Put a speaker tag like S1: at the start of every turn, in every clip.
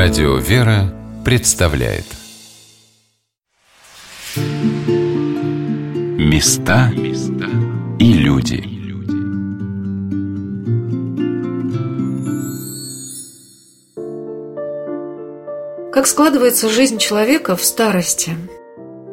S1: Радио «Вера» представляет Места и люди
S2: Как складывается жизнь человека в старости?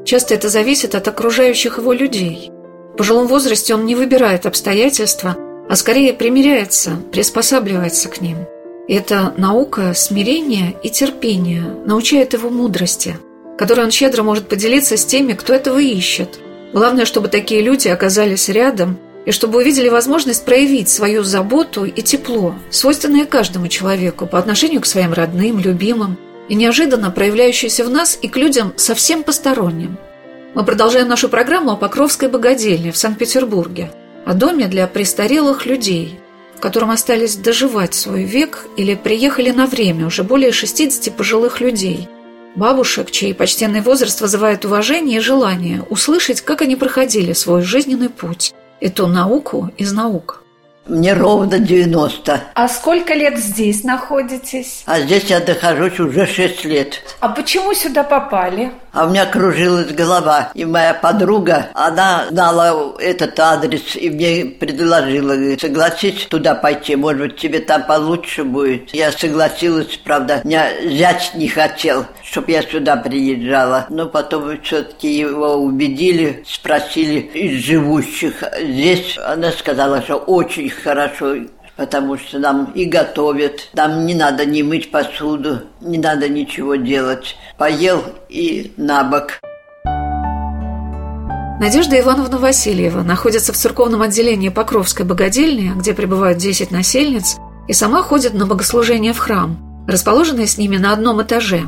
S2: Часто это зависит от окружающих его людей. В пожилом возрасте он не выбирает обстоятельства, а скорее примиряется, приспосабливается к ним – эта наука смирения и терпения научает его мудрости, которой он щедро может поделиться с теми, кто этого ищет. Главное, чтобы такие люди оказались рядом и чтобы увидели возможность проявить свою заботу и тепло, свойственное каждому человеку по отношению к своим родным, любимым и неожиданно проявляющееся в нас и к людям совсем посторонним. Мы продолжаем нашу программу о Покровской богадельне в Санкт-Петербурге, о доме для престарелых людей – в котором остались доживать свой век или приехали на время уже более 60 пожилых людей, бабушек, чей почтенный возраст вызывает уважение и желание услышать, как они проходили свой жизненный путь, эту науку из наук.
S3: Мне ровно 90.
S2: А сколько лет здесь находитесь?
S3: А здесь я нахожусь уже 6 лет.
S2: А почему сюда попали?
S3: А у меня кружилась голова. И моя подруга, она знала этот адрес и мне предложила, говорит, согласись туда пойти, может быть, тебе там получше будет. Я согласилась, правда, меня зять не хотел, чтобы я сюда приезжала. Но потом все-таки его убедили, спросили из живущих здесь. Она сказала, что очень хорошо, потому что нам и готовят. Нам не надо не мыть посуду, не надо ничего делать. Поел и на бок.
S2: Надежда Ивановна Васильева находится в церковном отделении Покровской богадельни, где пребывают 10 насельниц, и сама ходит на богослужение в храм, расположенный с ними на одном этаже.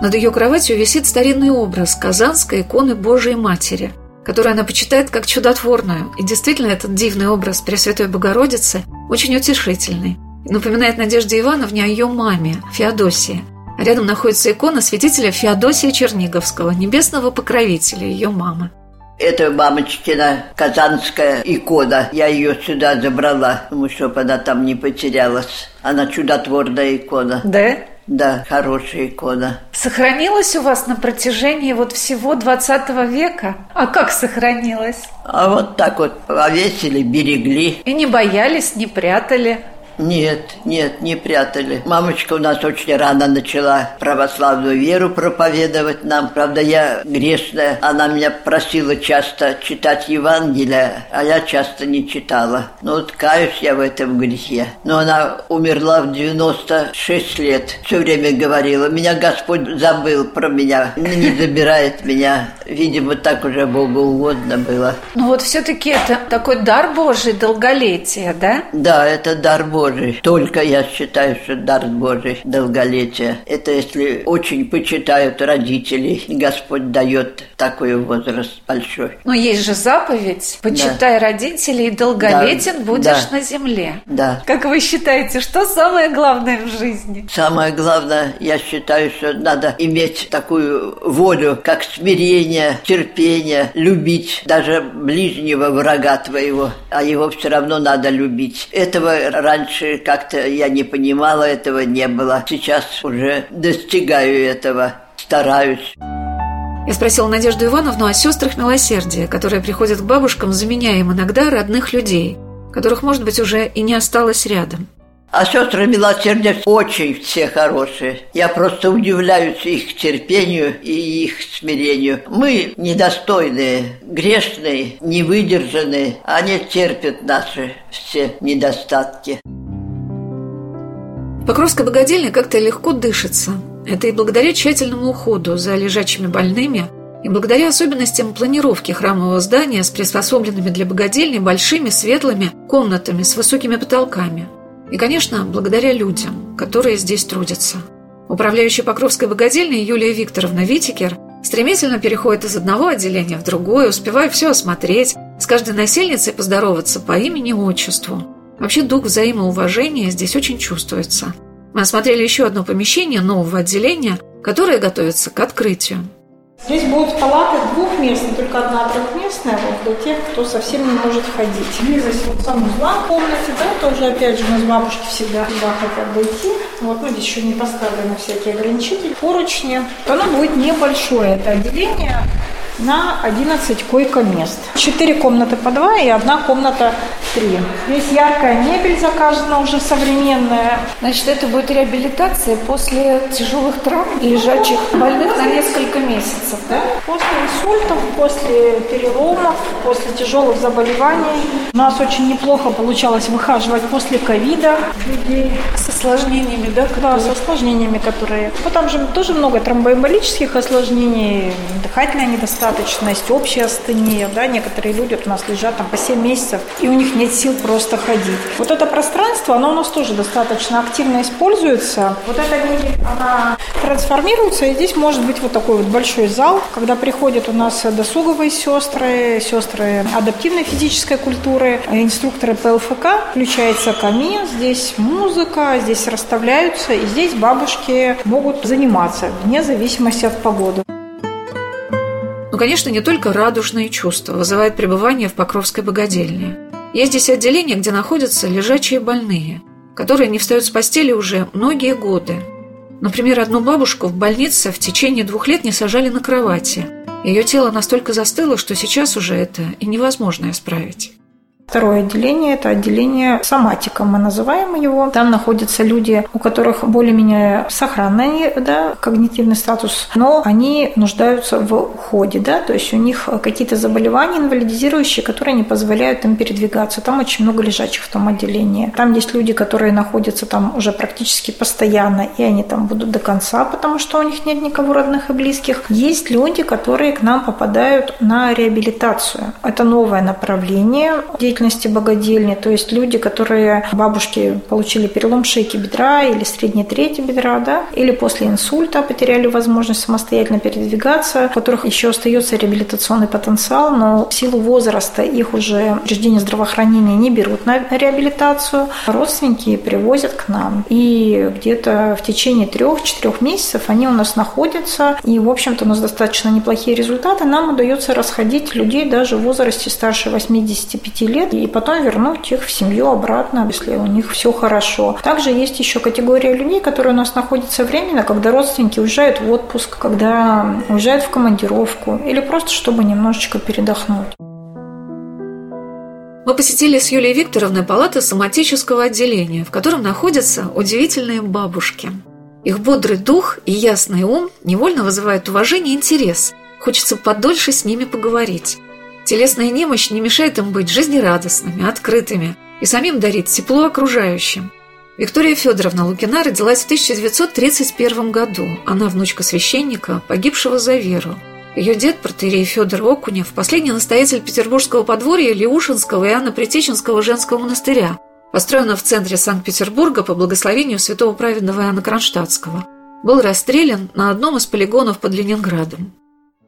S2: Над ее кроватью висит старинный образ Казанской иконы Божией Матери – которую она почитает как чудотворную. И действительно, этот дивный образ Пресвятой Богородицы очень утешительный. Напоминает Надежде Ивановне о ее маме, Феодосии. А рядом находится икона святителя Феодосия Черниговского, небесного покровителя ее мамы.
S3: Это мамочкина казанская икона. Я ее сюда забрала, чтобы она там не потерялась. Она чудотворная икона.
S2: Да?
S3: Да, хорошая икона.
S2: Сохранилась у вас на протяжении вот всего 20 века? А как сохранилась?
S3: А вот так вот повесили, берегли.
S2: И не боялись, не прятали?
S3: Нет, нет, не прятали. Мамочка у нас очень рано начала православную веру проповедовать нам. Правда, я грешная. Она меня просила часто читать Евангелие, а я часто не читала. Но вот каюсь я в этом грехе. Но она умерла в 96 лет. Все время говорила, меня Господь забыл про меня, не забирает меня. Видимо, так уже Богу угодно было.
S2: Ну вот все-таки это такой дар Божий, долголетие, да?
S3: Да, это дар Божий. Божий. Только я считаю, что дар Божий долголетие. Это если очень почитают родители, Господь дает такой возраст большой.
S2: Но есть же заповедь «Почитай да. родителей, долголетен да. будешь да. на земле».
S3: Да.
S2: Как вы считаете, что самое главное в жизни?
S3: Самое главное, я считаю, что надо иметь такую волю, как смирение, терпение, любить даже ближнего врага твоего, а его все равно надо любить. Этого раньше Раньше как-то я не понимала, этого не было. Сейчас уже достигаю этого, стараюсь.
S2: Я спросила Надежду Ивановну о сестрах милосердия, которые приходят к бабушкам, заменяя им иногда родных людей, которых, может быть, уже и не осталось рядом.
S3: А сестры милосердия очень все хорошие. Я просто удивляюсь их терпению и их смирению. Мы недостойные, грешные, невыдержанные. Они терпят наши все недостатки.
S2: Покровской богадельне как-то легко дышится. Это и благодаря тщательному уходу за лежачими больными, и благодаря особенностям планировки храмового здания с приспособленными для богадельни большими светлыми комнатами с высокими потолками. И, конечно, благодаря людям, которые здесь трудятся. Управляющая Покровской богадельней Юлия Викторовна Витикер стремительно переходит из одного отделения в другое, успевая все осмотреть, с каждой насельницей поздороваться по имени-отчеству. Вообще дух взаимоуважения здесь очень чувствуется. Мы осмотрели еще одно помещение нового отделения, которое готовится к открытию.
S4: Здесь будут палаты двухместные, только одна трехместная, вот для тех, кто совсем не может ходить. Близость вот санузла в комнате, да, тоже опять же у нас бабушки всегда туда хотят дойти. Вот, ну здесь еще не поставлены всякие ограничители, поручни. Оно будет небольшое, это отделение на 11 койко-мест. Четыре комнаты по два и одна комната три. Здесь яркая мебель заказана уже современная.
S2: Значит, это будет реабилитация после тяжелых травм лежачих больных на несколько месяцев, да?
S4: После инсультов, после переломов, после тяжелых заболеваний. У нас очень неплохо получалось выхаживать после ковида людей.
S2: С осложнениями, да?
S4: Да, с осложнениями, которые... Там же тоже много тромбоэмболических осложнений, дыхательная недостаточность, общая астения, да, некоторые люди вот у нас лежат там по 7 месяцев, и у них нет сил просто ходить. Вот это пространство, оно у нас тоже достаточно активно используется. Вот эта мебель, она трансформируется, и здесь может быть вот такой вот большой зал, когда приходят у нас досуговые сестры, сестры адаптивной физической культуры, инструкторы ПЛФК, включается камин, здесь музыка, здесь расставляются, и здесь бабушки могут заниматься вне зависимости от погоды.
S2: Конечно, не только радужные чувства вызывает пребывание в Покровской богадельне. Есть здесь отделение, где находятся лежачие больные, которые не встают с постели уже многие годы. Например, одну бабушку в больнице в течение двух лет не сажали на кровати. Ее тело настолько застыло, что сейчас уже это и невозможно исправить.
S4: Второе отделение – это отделение соматика, мы называем его. Там находятся люди, у которых более-менее сохранный да, когнитивный статус, но они нуждаются в уходе, да, то есть у них какие-то заболевания инвалидизирующие, которые не позволяют им передвигаться. Там очень много лежачих в том отделении. Там есть люди, которые находятся там уже практически постоянно, и они там будут до конца, потому что у них нет никого родных и близких. Есть люди, которые к нам попадают на реабилитацию. Это новое направление деятельности деятельности богадельни, то есть люди, которые, бабушки, получили перелом шейки бедра или средней трети бедра, да, или после инсульта потеряли возможность самостоятельно передвигаться, у которых еще остается реабилитационный потенциал, но в силу возраста их уже учреждения здравоохранения не берут на реабилитацию, родственники привозят к нам. И где-то в течение трех-четырех месяцев они у нас находятся, и, в общем-то, у нас достаточно неплохие результаты. Нам удается расходить людей даже в возрасте старше 85 лет и потом вернуть их в семью обратно, если у них все хорошо. Также есть еще категория людей, которые у нас находятся временно, когда родственники уезжают в отпуск, когда уезжают в командировку или просто чтобы немножечко передохнуть.
S2: Мы посетили с Юлией Викторовной палаты соматического отделения, в котором находятся удивительные бабушки. Их бодрый дух и ясный ум невольно вызывают уважение и интерес. Хочется подольше с ними поговорить. Телесная немощь не мешает им быть жизнерадостными, открытыми и самим дарит тепло окружающим. Виктория Федоровна Лукина родилась в 1931 году. Она внучка священника, погибшего за веру. Ее дед, протерей Федор Окунев, последний настоятель петербургского подворья Леушинского и Анно-Притеченского женского монастыря, построенного в центре Санкт-Петербурга по благословению святого праведного Иоанна Кронштадтского. Был расстрелян на одном из полигонов под Ленинградом.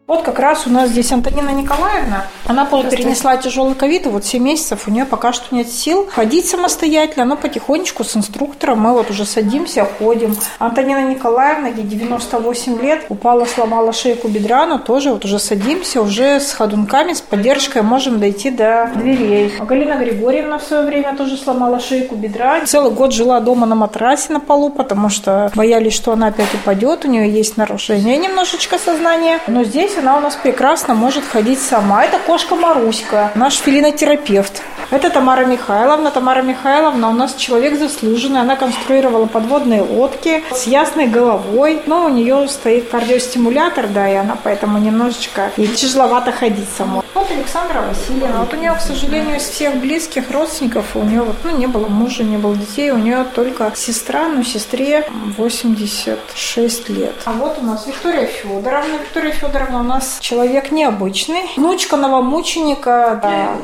S4: Вот как раз у нас здесь Антонина Николаевна. Она перенесла тяжелый ковид, и вот 7 месяцев у нее пока что нет сил ходить самостоятельно, но потихонечку с инструктором мы вот уже садимся, ходим. Антонина Николаевна, ей 98 лет, упала, сломала шейку бедра, но тоже вот уже садимся, уже с ходунками, с поддержкой можем дойти до дверей. А Галина Григорьевна в свое время тоже сломала шейку бедра. Целый год жила дома на матрасе на полу, потому что боялись, что она опять упадет, у нее есть нарушение немножечко сознания. Но здесь здесь она у нас прекрасно может ходить сама. Это кошка Маруська, наш филинотерапевт. Это Тамара Михайловна. Тамара Михайловна у нас человек заслуженный. Она конструировала подводные лодки с ясной головой. Но у нее стоит кардиостимулятор, да, и она поэтому немножечко ей тяжеловато ходить самой. Вот Александра Васильевна. Вот у нее, к сожалению, из всех близких родственников у нее вот, ну, не было мужа, не было детей. У нее только сестра, но сестре 86 лет. А вот у нас Виктория Федоровна. Виктория Федоровна у нас человек необычный. Внучка новомученика. Да.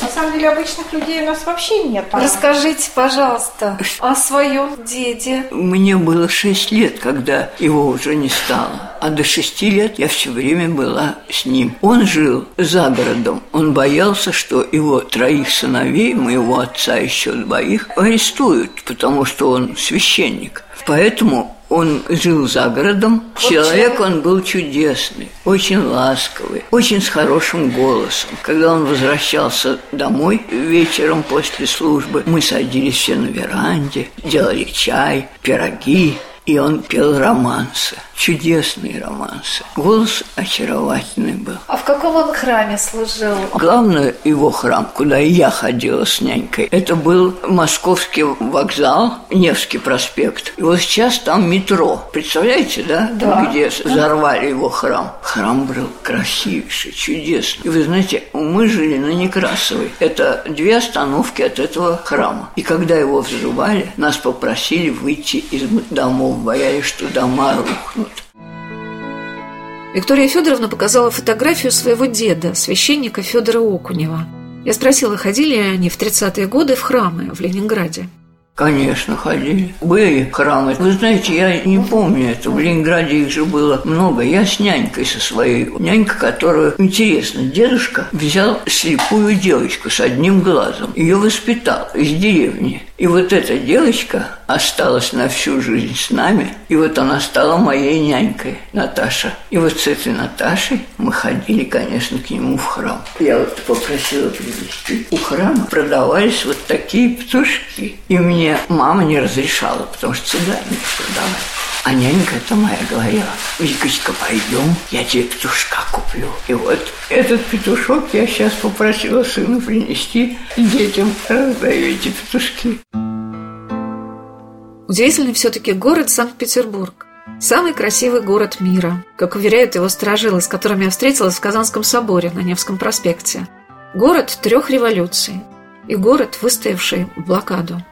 S4: На самом деле обычных людей у нас вообще нет.
S2: Расскажите, пожалуйста, о своем деде.
S5: Мне было шесть лет, когда его уже не стало. А до шести лет я все время была с ним. Он жил за городом. Он боялся, что его троих сыновей, моего отца еще двоих, арестуют, потому что он священник. Поэтому Он жил за городом. Человек он был чудесный, очень ласковый, очень с хорошим голосом. Когда он возвращался домой вечером после службы, мы садились все на веранде, делали чай, пироги, и он пел романсы чудесные романсы. Голос очаровательный был.
S2: А в каком он храме служил?
S5: Главный его храм, куда я ходила с нянькой, это был Московский вокзал, Невский проспект. И вот сейчас там метро. Представляете, да?
S2: Да.
S5: Там, где взорвали его храм. Храм был красивейший, чудесный. И вы знаете, мы жили на Некрасовой. Это две остановки от этого храма. И когда его взрывали, нас попросили выйти из домов, боялись, что дома рухнут.
S2: Виктория Федоровна показала фотографию своего деда, священника Федора Окунева. Я спросила, ходили ли они в 30-е годы в храмы в Ленинграде.
S5: Конечно, ходили. Были храмы. Вы знаете, я не помню это. В Ленинграде их же было много. Я с нянькой со своей. Нянька, которую, интересно, дедушка взял слепую девочку с одним глазом. Ее воспитал из деревни. И вот эта девочка осталась на всю жизнь с нами. И вот она стала моей нянькой, Наташа. И вот с этой Наташей мы ходили, конечно, к нему в храм. Я вот попросила привезти. У храма продавались вот такие петушки. И мне мама не разрешала, потому что цыгане продавали. А нянька это моя говорила, Викочка, пойдем, я тебе петушка куплю. И вот этот петушок я сейчас попросила сына принести детям, раздаю эти петушки.
S2: Удивительный все-таки город Санкт-Петербург. Самый красивый город мира, как уверяют его сторожилы, с которыми я встретилась в Казанском соборе на Невском проспекте. Город трех революций и город, выстоявший блокаду.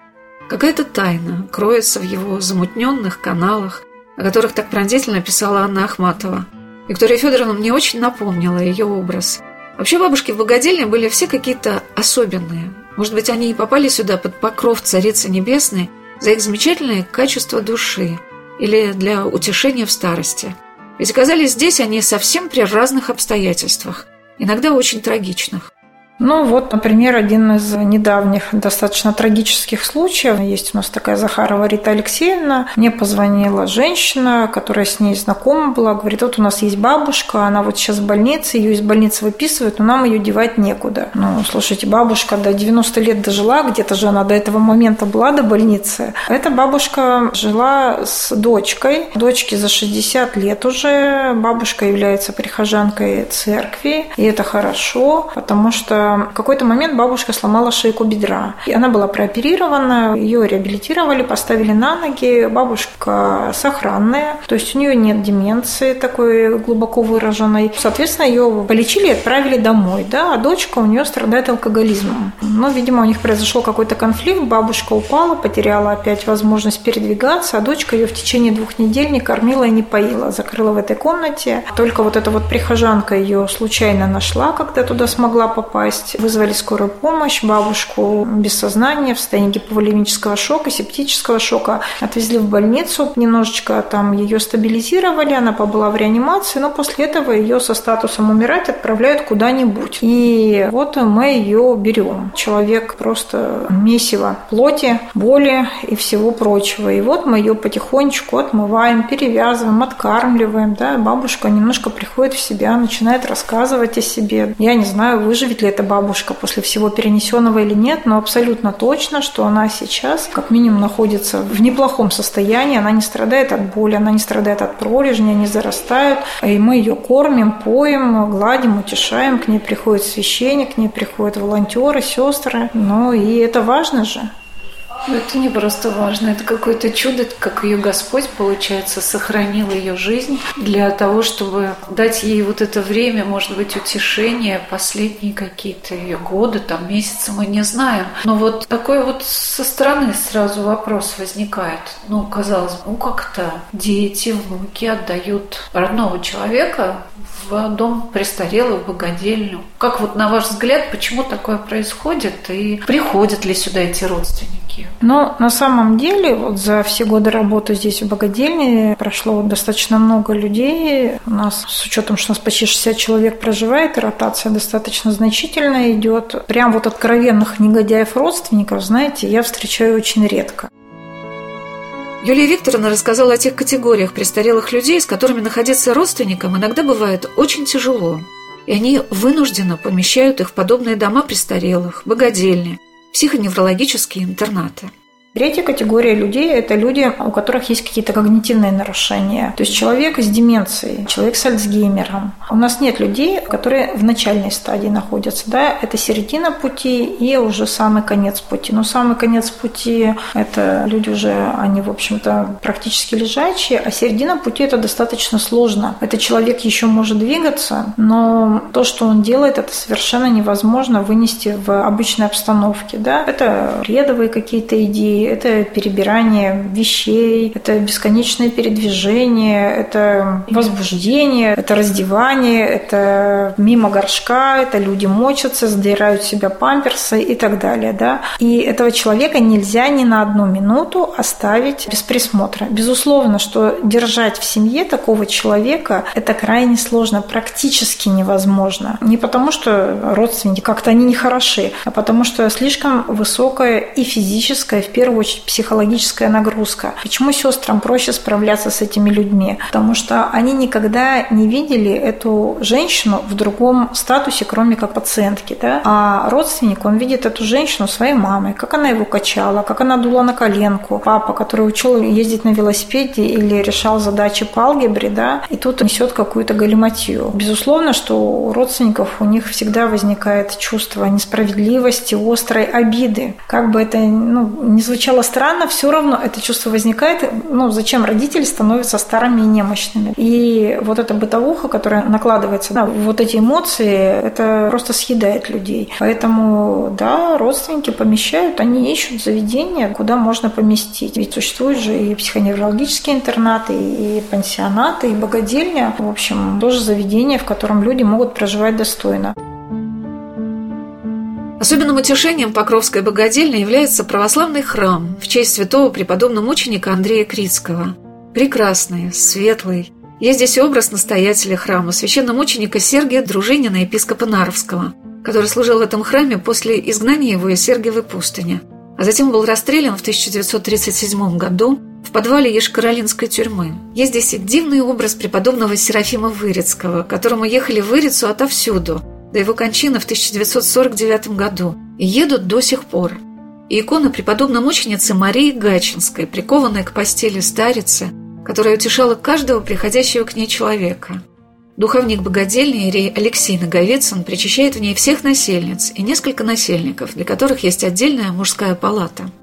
S2: Какая-то тайна кроется в его замутненных каналах, о которых так пронзительно писала Анна Ахматова. Виктория Федоровна мне очень напомнила ее образ. Вообще бабушки в богадельне были все какие-то особенные. Может быть, они и попали сюда под покров Царицы Небесной за их замечательное качество души или для утешения в старости. Ведь оказались здесь они совсем при разных обстоятельствах, иногда очень трагичных.
S4: Ну вот, например, один из недавних достаточно трагических случаев. Есть у нас такая Захарова Рита Алексеевна. Мне позвонила женщина, которая с ней знакома была. Говорит, вот у нас есть бабушка, она вот сейчас в больнице, ее из больницы выписывают, но нам ее девать некуда. Ну, слушайте, бабушка до 90 лет дожила, где-то же она до этого момента была до больницы. Эта бабушка жила с дочкой. Дочке за 60 лет уже. Бабушка является прихожанкой церкви, и это хорошо, потому что в какой-то момент бабушка сломала шейку бедра. И она была прооперирована, ее реабилитировали, поставили на ноги. Бабушка сохранная, то есть у нее нет деменции такой глубоко выраженной. Соответственно, ее полечили и отправили домой, да, а дочка у нее страдает алкоголизмом. Но, видимо, у них произошел какой-то конфликт, бабушка упала, потеряла опять возможность передвигаться, а дочка ее в течение двух недель не кормила и не поила, закрыла в этой комнате. Только вот эта вот прихожанка ее случайно нашла, когда туда смогла попасть есть вызвали скорую помощь, бабушку без сознания, в состоянии гиповолемического шока, септического шока. Отвезли в больницу, немножечко там ее стабилизировали, она побыла в реанимации, но после этого ее со статусом умирать отправляют куда-нибудь. И вот мы ее берем. Человек просто месиво плоти, боли и всего прочего. И вот мы ее потихонечку отмываем, перевязываем, откармливаем. Да? Бабушка немножко приходит в себя, начинает рассказывать о себе. Я не знаю, выживет ли эта бабушка после всего перенесенного или нет, но абсолютно точно, что она сейчас как минимум находится в неплохом состоянии, она не страдает от боли, она не страдает от пролежни, они зарастают, и мы ее кормим, поем, гладим, утешаем, к ней приходит священник, к ней приходят волонтеры, сестры, ну и это важно же.
S2: Ну, это не просто важно, это какое-то чудо, как ее Господь, получается, сохранил ее жизнь для того, чтобы дать ей вот это время, может быть, утешение, последние какие-то ее годы, там, месяцы, мы не знаем. Но вот такой вот со стороны сразу вопрос возникает. Ну, казалось бы, ну как-то дети, внуки отдают родного человека в дом престарелых, в богадельню. Как вот на ваш взгляд, почему такое происходит и приходят ли сюда эти родственники?
S4: Но на самом деле вот за все годы работы здесь в богадельне прошло достаточно много людей. У нас с учетом, что у нас почти 60 человек проживает, и ротация достаточно значительная идет. Прям вот откровенных негодяев родственников, знаете, я встречаю очень редко.
S2: Юлия Викторовна рассказала о тех категориях престарелых людей, с которыми находиться родственникам иногда бывает очень тяжело. И они вынужденно помещают их в подобные дома престарелых, богадельни, психоневрологические интернаты.
S4: Третья категория людей – это люди, у которых есть какие-то когнитивные нарушения. То есть человек с деменцией, человек с Альцгеймером. У нас нет людей, которые в начальной стадии находятся. Да? Это середина пути и уже самый конец пути. Но самый конец пути – это люди уже, они, в общем-то, практически лежачие, а середина пути – это достаточно сложно. Этот человек еще может двигаться, но то, что он делает, это совершенно невозможно вынести в обычной обстановке. Да? Это редовые какие-то идеи, это перебирание вещей, это бесконечное передвижение, это возбуждение, это раздевание, это мимо горшка, это люди мочатся, сдирают себя памперсы и так далее. Да? И этого человека нельзя ни на одну минуту оставить без присмотра. Безусловно, что держать в семье такого человека – это крайне сложно, практически невозможно. Не потому, что родственники как-то они не хороши, а потому что слишком высокая и физическая, в первую первую очередь психологическая нагрузка. Почему сестрам проще справляться с этими людьми? Потому что они никогда не видели эту женщину в другом статусе, кроме как пациентки. Да? А родственник, он видит эту женщину своей мамой, как она его качала, как она дула на коленку. Папа, который учил ездить на велосипеде или решал задачи по алгебре, да, и тут несет какую-то галиматью. Безусловно, что у родственников у них всегда возникает чувство несправедливости, острой обиды. Как бы это ну, не звучало звучало странно, все равно это чувство возникает. Ну, зачем родители становятся старыми и немощными? И вот эта бытовуха, которая накладывается на вот эти эмоции, это просто съедает людей. Поэтому, да, родственники помещают, они ищут заведения, куда можно поместить. Ведь существуют же и психоневрологические интернаты, и пансионаты, и богадельня. В общем, тоже заведение, в котором люди могут проживать достойно.
S2: Особенным утешением Покровской богадельни является православный храм в честь святого преподобного мученика Андрея Критского. Прекрасный, светлый. Есть здесь образ настоятеля храма, священномученика Сергия Дружинина, епископа Наровского, который служил в этом храме после изгнания его из Сергиевой пустыни, а затем был расстрелян в 1937 году в подвале Ешкаролинской тюрьмы. Есть здесь и дивный образ преподобного Серафима Вырицкого, которому ехали в Вырицу отовсюду – до его кончины в 1949 году и едут до сих пор. И икона преподобной мученицы Марии Гачинской, прикованная к постели старицы, которая утешала каждого приходящего к ней человека. Духовник богадельни Ирей Алексей Наговицын причащает в ней всех насельниц и несколько насельников, для которых есть отдельная мужская палата –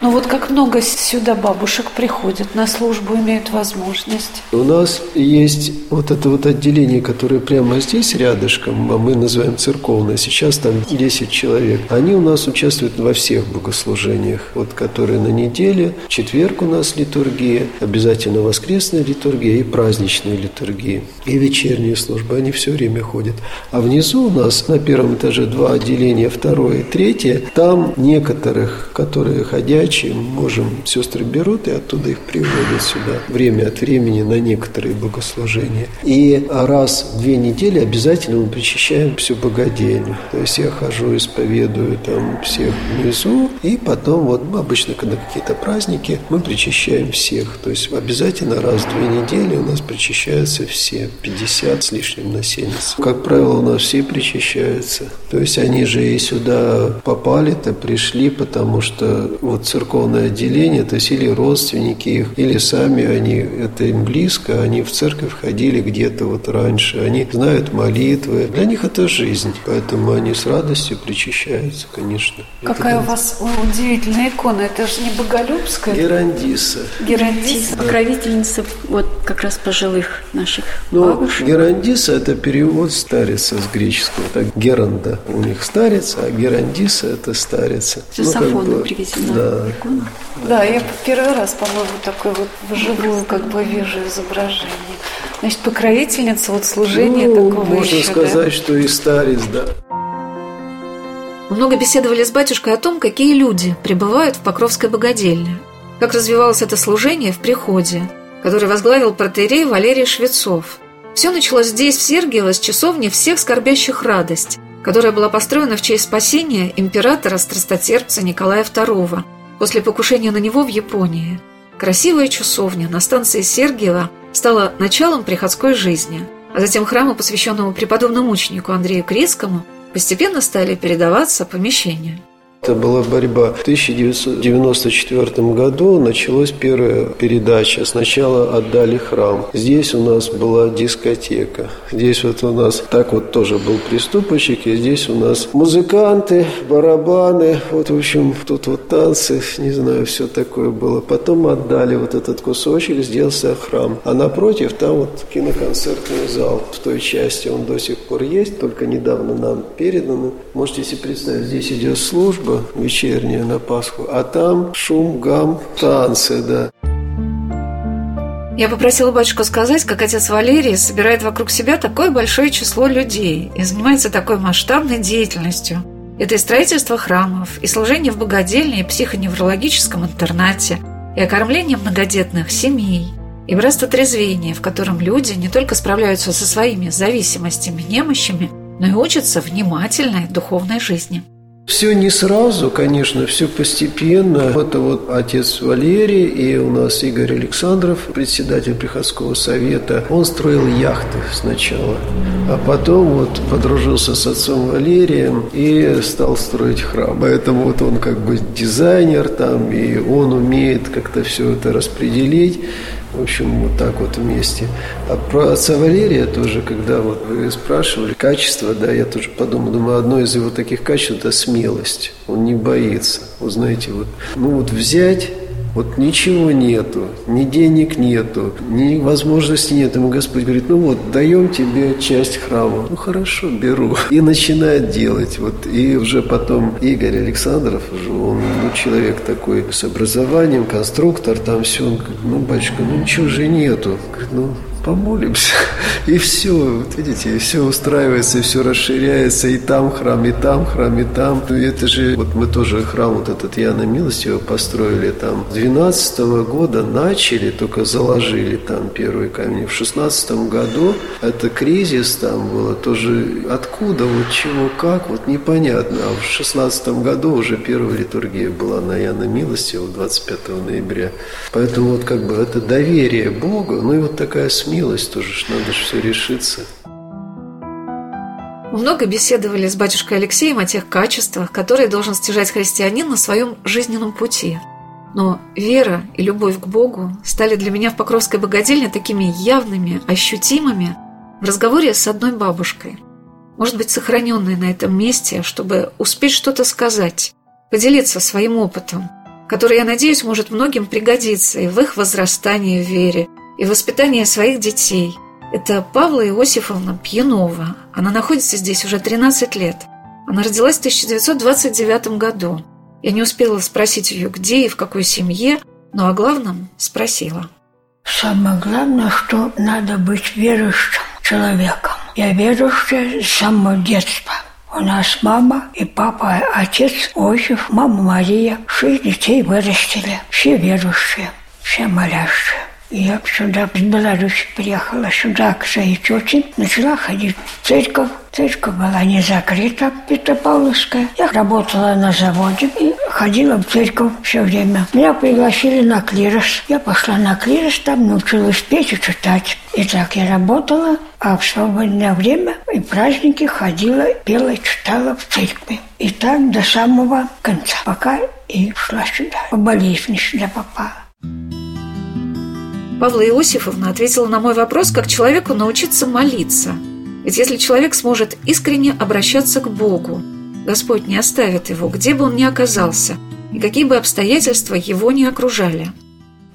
S6: ну вот как много сюда бабушек приходят на службу, имеют возможность.
S7: У нас есть вот это вот отделение, которое прямо здесь рядышком, а мы называем церковное. Сейчас там 10 человек. Они у нас участвуют во всех богослужениях, вот которые на неделе. четверг у нас литургия, обязательно воскресная литургия и праздничная литургия. И вечерние службы, они все время ходят. А внизу у нас на первом этаже два отделения, второе и третье. Там некоторых, которые ходят передачи можем, сестры берут и оттуда их приводят сюда время от времени на некоторые богослужения. И раз в две недели обязательно мы причащаем всю богадельню. То есть я хожу, исповедую там всех внизу, и потом вот мы обычно, когда какие-то праздники, мы причащаем всех. То есть обязательно раз в две недели у нас причащаются все, 50 с лишним насельниц. Как правило, у нас все причащаются. То есть они же и сюда попали-то, пришли, потому что вот церковное отделение, то есть или родственники их, или сами они, это им близко, они в церковь ходили где-то вот раньше, они знают молитвы. Для них это жизнь, поэтому они с радостью причащаются, конечно.
S6: Какая это, у вас удивительная икона, это же не Боголюбская?
S7: Герандиса.
S6: Герандиса, покровительница вот как раз пожилых наших
S7: ну,
S6: бабушек.
S7: Герандиса – это перевод старица с греческого, так Геранда у них старица, а Герандиса – это старица.
S6: С ну, как бы, привезена.
S7: Да,
S6: икона. Да, я первый раз, по-моему, такой вот вживую как бы вижу изображение. Значит, покровительница вот служения ну, такого
S7: можно
S6: еще,
S7: сказать,
S6: да?
S7: что и старец, да.
S2: Много беседовали с батюшкой о том, какие люди пребывают в Покровской богадельне, как развивалось это служение в приходе, который возглавил протеерей Валерий Швецов. Все началось здесь, в Сергиево, с часовни всех скорбящих радость, которая была построена в честь спасения императора-страстотерпца Николая II – после покушения на него в Японии. Красивая часовня на станции Сергиева стала началом приходской жизни, а затем храму, посвященному преподобному мученику Андрею Крицкому, постепенно стали передаваться помещения.
S7: Это была борьба. В 1994 году началась первая передача. Сначала отдали храм. Здесь у нас была дискотека. Здесь вот у нас так вот тоже был приступочек. И здесь у нас музыканты, барабаны. Вот, в общем, тут вот танцы, не знаю, все такое было. Потом отдали вот этот кусочек, сделался храм. А напротив там вот киноконцертный зал. В той части он до сих пор есть, только недавно нам передано. Можете себе представить, здесь идет служба, служба на Пасху, а там шум, гам, танцы, да.
S2: Я попросила батюшку сказать, как отец Валерий собирает вокруг себя такое большое число людей и занимается такой масштабной деятельностью. Это и строительство храмов, и служение в богадельне и психоневрологическом интернате, и окормление многодетных семей, и братство трезвения, в котором люди не только справляются со своими зависимостями, немощами, но и учатся внимательной духовной жизни.
S7: Все не сразу, конечно, все постепенно. Это вот отец Валерий и у нас Игорь Александров, председатель приходского совета. Он строил яхты сначала, а потом вот подружился с отцом Валерием и стал строить храм. Поэтому вот он как бы дизайнер там, и он умеет как-то все это распределить. В общем, вот так вот вместе. А про отца Валерия тоже, когда вот вы спрашивали, качество, да, я тоже подумал, думаю, одно из его таких качеств – это смелость. Он не боится. Вы знаете, вот, ну вот взять вот ничего нету, ни денег нету, ни возможности нет. Ему Господь говорит, ну вот, даем тебе часть храма. Ну хорошо, беру. И начинает делать. Вот, и уже потом Игорь Александров, он ну, человек такой с образованием, конструктор, там все. Он говорит, ну, батюшка, ну ничего же нету. Говорит, ну, помолимся, и все, вот видите, и все устраивается, и все расширяется, и там храм, и там храм, и там. И это же, вот мы тоже храм вот этот Яна Милостивого построили там. 12 -го года начали, только заложили там первые камни. В 16 году это кризис там было тоже откуда, вот чего, как, вот непонятно. А в 16 году уже первая литургия была на Яна Милостивого 25 ноября. Поэтому вот как бы это доверие Богу, ну и вот такая смерть милость тоже, ж надо же все решиться.
S2: Много беседовали с батюшкой Алексеем о тех качествах, которые должен стяжать христианин на своем жизненном пути. Но вера и любовь к Богу стали для меня в Покровской богадельне такими явными, ощутимыми в разговоре с одной бабушкой. Может быть, сохраненной на этом месте, чтобы успеть что-то сказать, поделиться своим опытом, который, я надеюсь, может многим пригодиться и в их возрастании в вере, и воспитание своих детей. Это Павла Иосифовна Пьянова. Она находится здесь уже 13 лет. Она родилась в 1929 году. Я не успела спросить ее, где и в какой семье, но о главном спросила.
S8: Самое главное, что надо быть верующим человеком. Я верующая с самого детства. У нас мама и папа, отец Иосиф, мама Мария. Шесть детей вырастили. Все верующие, все молящие. Я сюда, из Беларуси приехала сюда, к своей тете, начала ходить в церковь. Церковь была не закрыта, Петропавловская. Я работала на заводе и ходила в церковь все время. Меня пригласили на клирос. Я пошла на клирос, там научилась петь и читать. И так я работала, а в свободное время и праздники ходила, пела и читала в церкви. И так до самого конца, пока и шла сюда. По болезни сюда попала.
S2: Павла Иосифовна ответила на мой вопрос, как человеку научиться молиться. Ведь если человек сможет искренне обращаться к Богу, Господь не оставит его, где бы он ни оказался, и какие бы обстоятельства его ни окружали.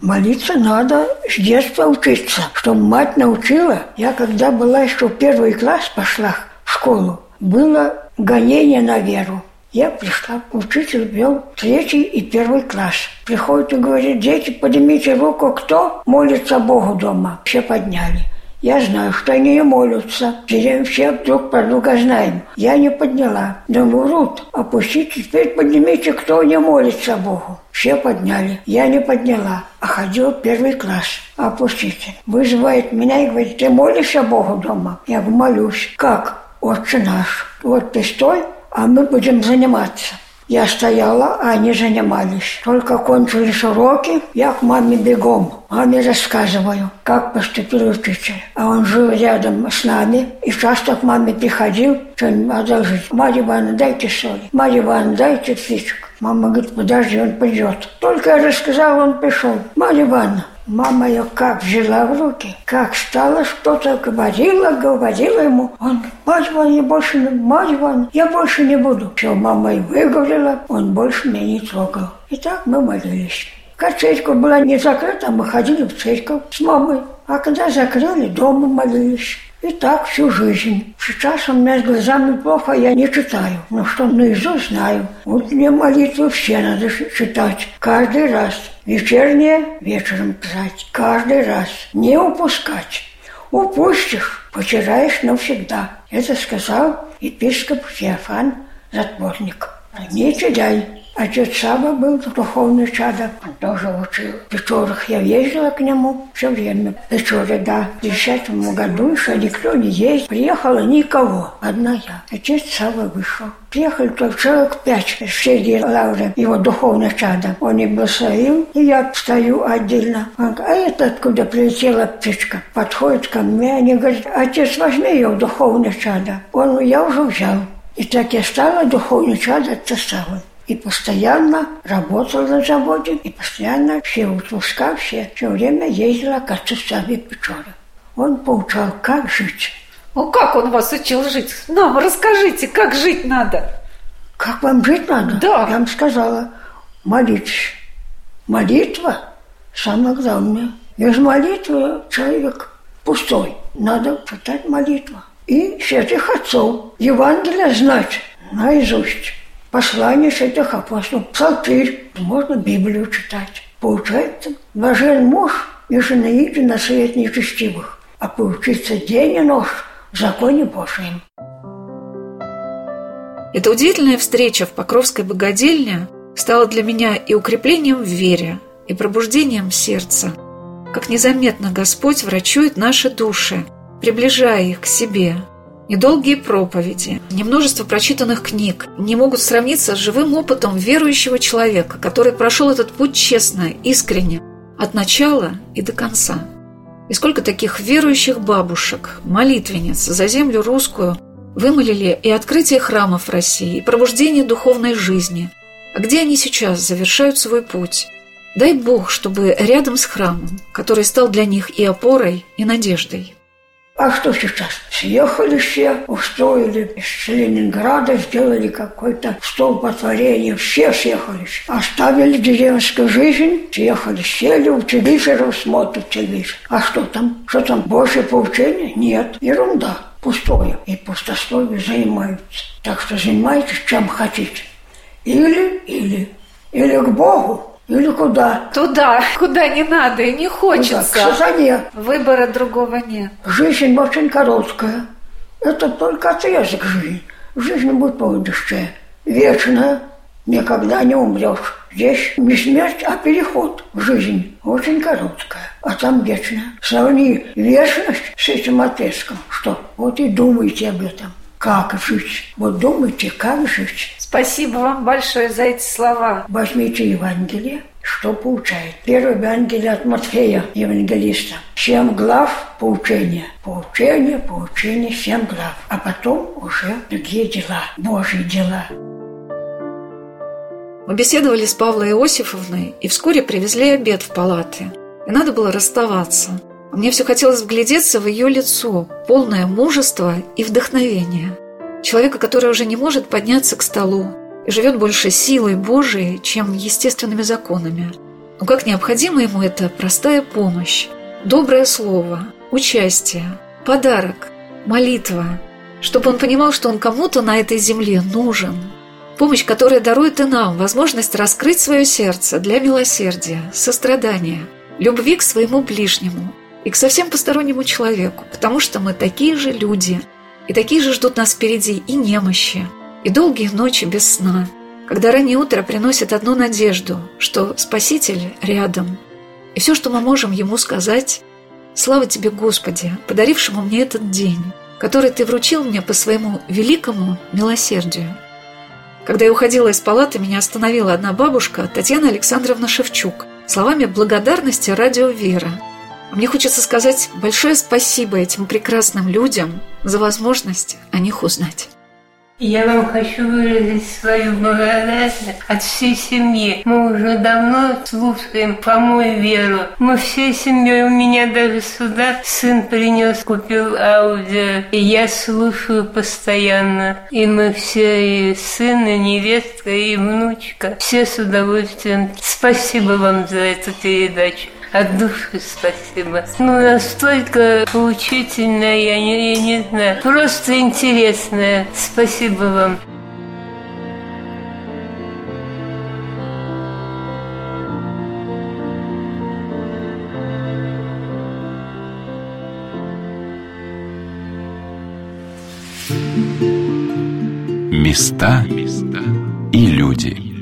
S8: Молиться надо с детства учиться, чтобы мать научила. Я когда была еще в первый класс пошла в школу, было гонение на веру. Я пришла, учитель вел третий и первый класс. Приходит и говорит, дети, поднимите руку, кто молится Богу дома. Все подняли. Я знаю, что они не молятся. Все, все друг про друга знаем. Я не подняла. Думаю, Рут, опустите, теперь поднимите, кто не молится Богу. Все подняли. Я не подняла, а ходил первый класс. Опустите. Вызывает меня и говорит, ты молишься Богу дома? Я молюсь. Как? Отче наш. Вот ты стой, а мы будем заниматься. Я стояла, а они занимались. Только кончились уроки, я к маме бегом. Маме рассказываю, как поступил учитель. А он жил рядом с нами и часто к маме приходил, что-нибудь одолжить. Марья Ивановна, дайте соли. Марья Ивановна, дайте птичек. Мама говорит, подожди, он придет. Только я рассказала, он пришел. Марья Ивановна, Мама ее как взяла в руки, как стала что-то говорила, говорила ему. Он мать Ивановна, я больше не, мать Ивановна, я больше не буду. Все, мама и выговорила, он больше меня не трогал. И так мы молились. Как церковь была не закрыта, мы ходили в церковь с мамой. А когда закрыли, дома молились. И так всю жизнь. Сейчас у меня с глазами плохо, я не читаю. Но что наизусть знаю. Вот мне молитвы все надо читать. Каждый раз. Вечернее вечером писать. Каждый раз. Не упускать. Упустишь, потеряешь навсегда. Это сказал епископ Феофан Затворник. Не теряй. Отец Саба был духовный чадо, он тоже учил. В Печорах я ездила к нему все время. В Печоре, да. В 10 году еще никто не ездил. Приехала никого, одна я. Отец Саба вышел. Приехали только человек пять в Сергея Лавры, его духовное чадо. Он и благословил, и я стою отдельно. Он говорит, а это откуда прилетела птичка? Подходит ко мне, они говорят, отец, возьми ее в духовное чадо. Он, я уже взял. И так я стала духовный чадо отца Савы. И постоянно работала на заводе, и постоянно все отпуска, все, все время ездила к отцу Саве Печоре. Он поучал, как жить.
S2: Ну как он вас учил жить? Нам расскажите, как жить надо?
S8: Как вам жить надо?
S2: Да.
S8: Я вам сказала, молитесь. Молитва – самое главное. Без молитвы человек пустой. Надо читать молитву. И святых отцов. Евангелие знать наизусть послание святых апостолов, псалтырь, можно Библию читать. Получается, блажен муж, ежели наиде на свет нечестивых, а поучиться день и ночь в законе Божьем.
S2: Эта удивительная встреча в Покровской богадельне стала для меня и укреплением в вере, и пробуждением сердца. Как незаметно Господь врачует наши души, приближая их к себе – Недолгие проповеди, немножество прочитанных книг не могут сравниться с живым опытом верующего человека, который прошел этот путь честно, искренне, от начала и до конца. И сколько таких верующих бабушек, молитвенниц за землю русскую вымолили и открытие храмов России, и пробуждение духовной жизни. А где они сейчас завершают свой путь? Дай Бог, чтобы рядом с храмом, который стал для них и опорой, и надеждой.
S8: А что сейчас? Съехали все, устроили с Ленинграда, сделали какой-то столпотворение. Все съехались. Оставили деревенскую жизнь, съехали, сели у телевизора, смотрят телевизор. А что там? Что там, Божье поучение? Нет, ерунда. Пустое. И пустословие занимаются. Так что занимайтесь чем хотите. Или, или, или к Богу, или куда?
S2: Туда, куда не надо и не хочется.
S8: Куда? К сатане.
S2: Выбора другого нет.
S8: Жизнь очень короткая. Это только отрезок жизни. Жизнь будет будущее. Вечная. Никогда не умрешь. Здесь не смерть, а переход в жизнь. Очень короткая. А там вечная. Сравни вечность с этим отрезком. Что? Вот и думайте об этом. Как жить? Вот думайте, как жить.
S2: Спасибо вам большое за эти слова.
S8: Возьмите Евангелие, что получает. Первое Евангелие от Матфея, евангелиста. Семь глав поучения. Поучение, поучение, семь глав. А потом уже другие дела, Божьи дела.
S2: Мы беседовали с Павлой Иосифовной и вскоре привезли обед в палаты. И надо было расставаться. Мне все хотелось вглядеться в ее лицо, полное мужества и вдохновения. Человека, который уже не может подняться к столу и живет больше силой Божией, чем естественными законами. Но как необходима ему эта простая помощь, доброе слово, участие, подарок, молитва, чтобы он понимал, что он кому-то на этой земле нужен. Помощь, которая дарует и нам возможность раскрыть свое сердце для милосердия, сострадания, любви к своему ближнему и к совсем постороннему человеку, потому что мы такие же люди – и такие же ждут нас впереди и немощи, и долгие ночи без сна, когда раннее утро приносит одну надежду, что Спаситель рядом. И все, что мы можем Ему сказать, «Слава Тебе, Господи, подарившему мне этот день, который Ты вручил мне по своему великому милосердию». Когда я уходила из палаты, меня остановила одна бабушка, Татьяна Александровна Шевчук, словами благодарности радио «Вера». Мне хочется сказать большое спасибо этим прекрасным людям за возможность о них узнать.
S9: Я вам хочу выразить свою благодарность от всей семьи. Мы уже давно слушаем по мою веру. Мы всей семьей, у меня даже сюда сын принес, купил аудио. И я слушаю постоянно. И мы все, и сын, и невестка, и внучка, все с удовольствием. Спасибо вам за эту передачу. От души спасибо. Ну, настолько поучительное, я не, я не знаю. Просто интересное. Спасибо вам.
S1: Места и люди.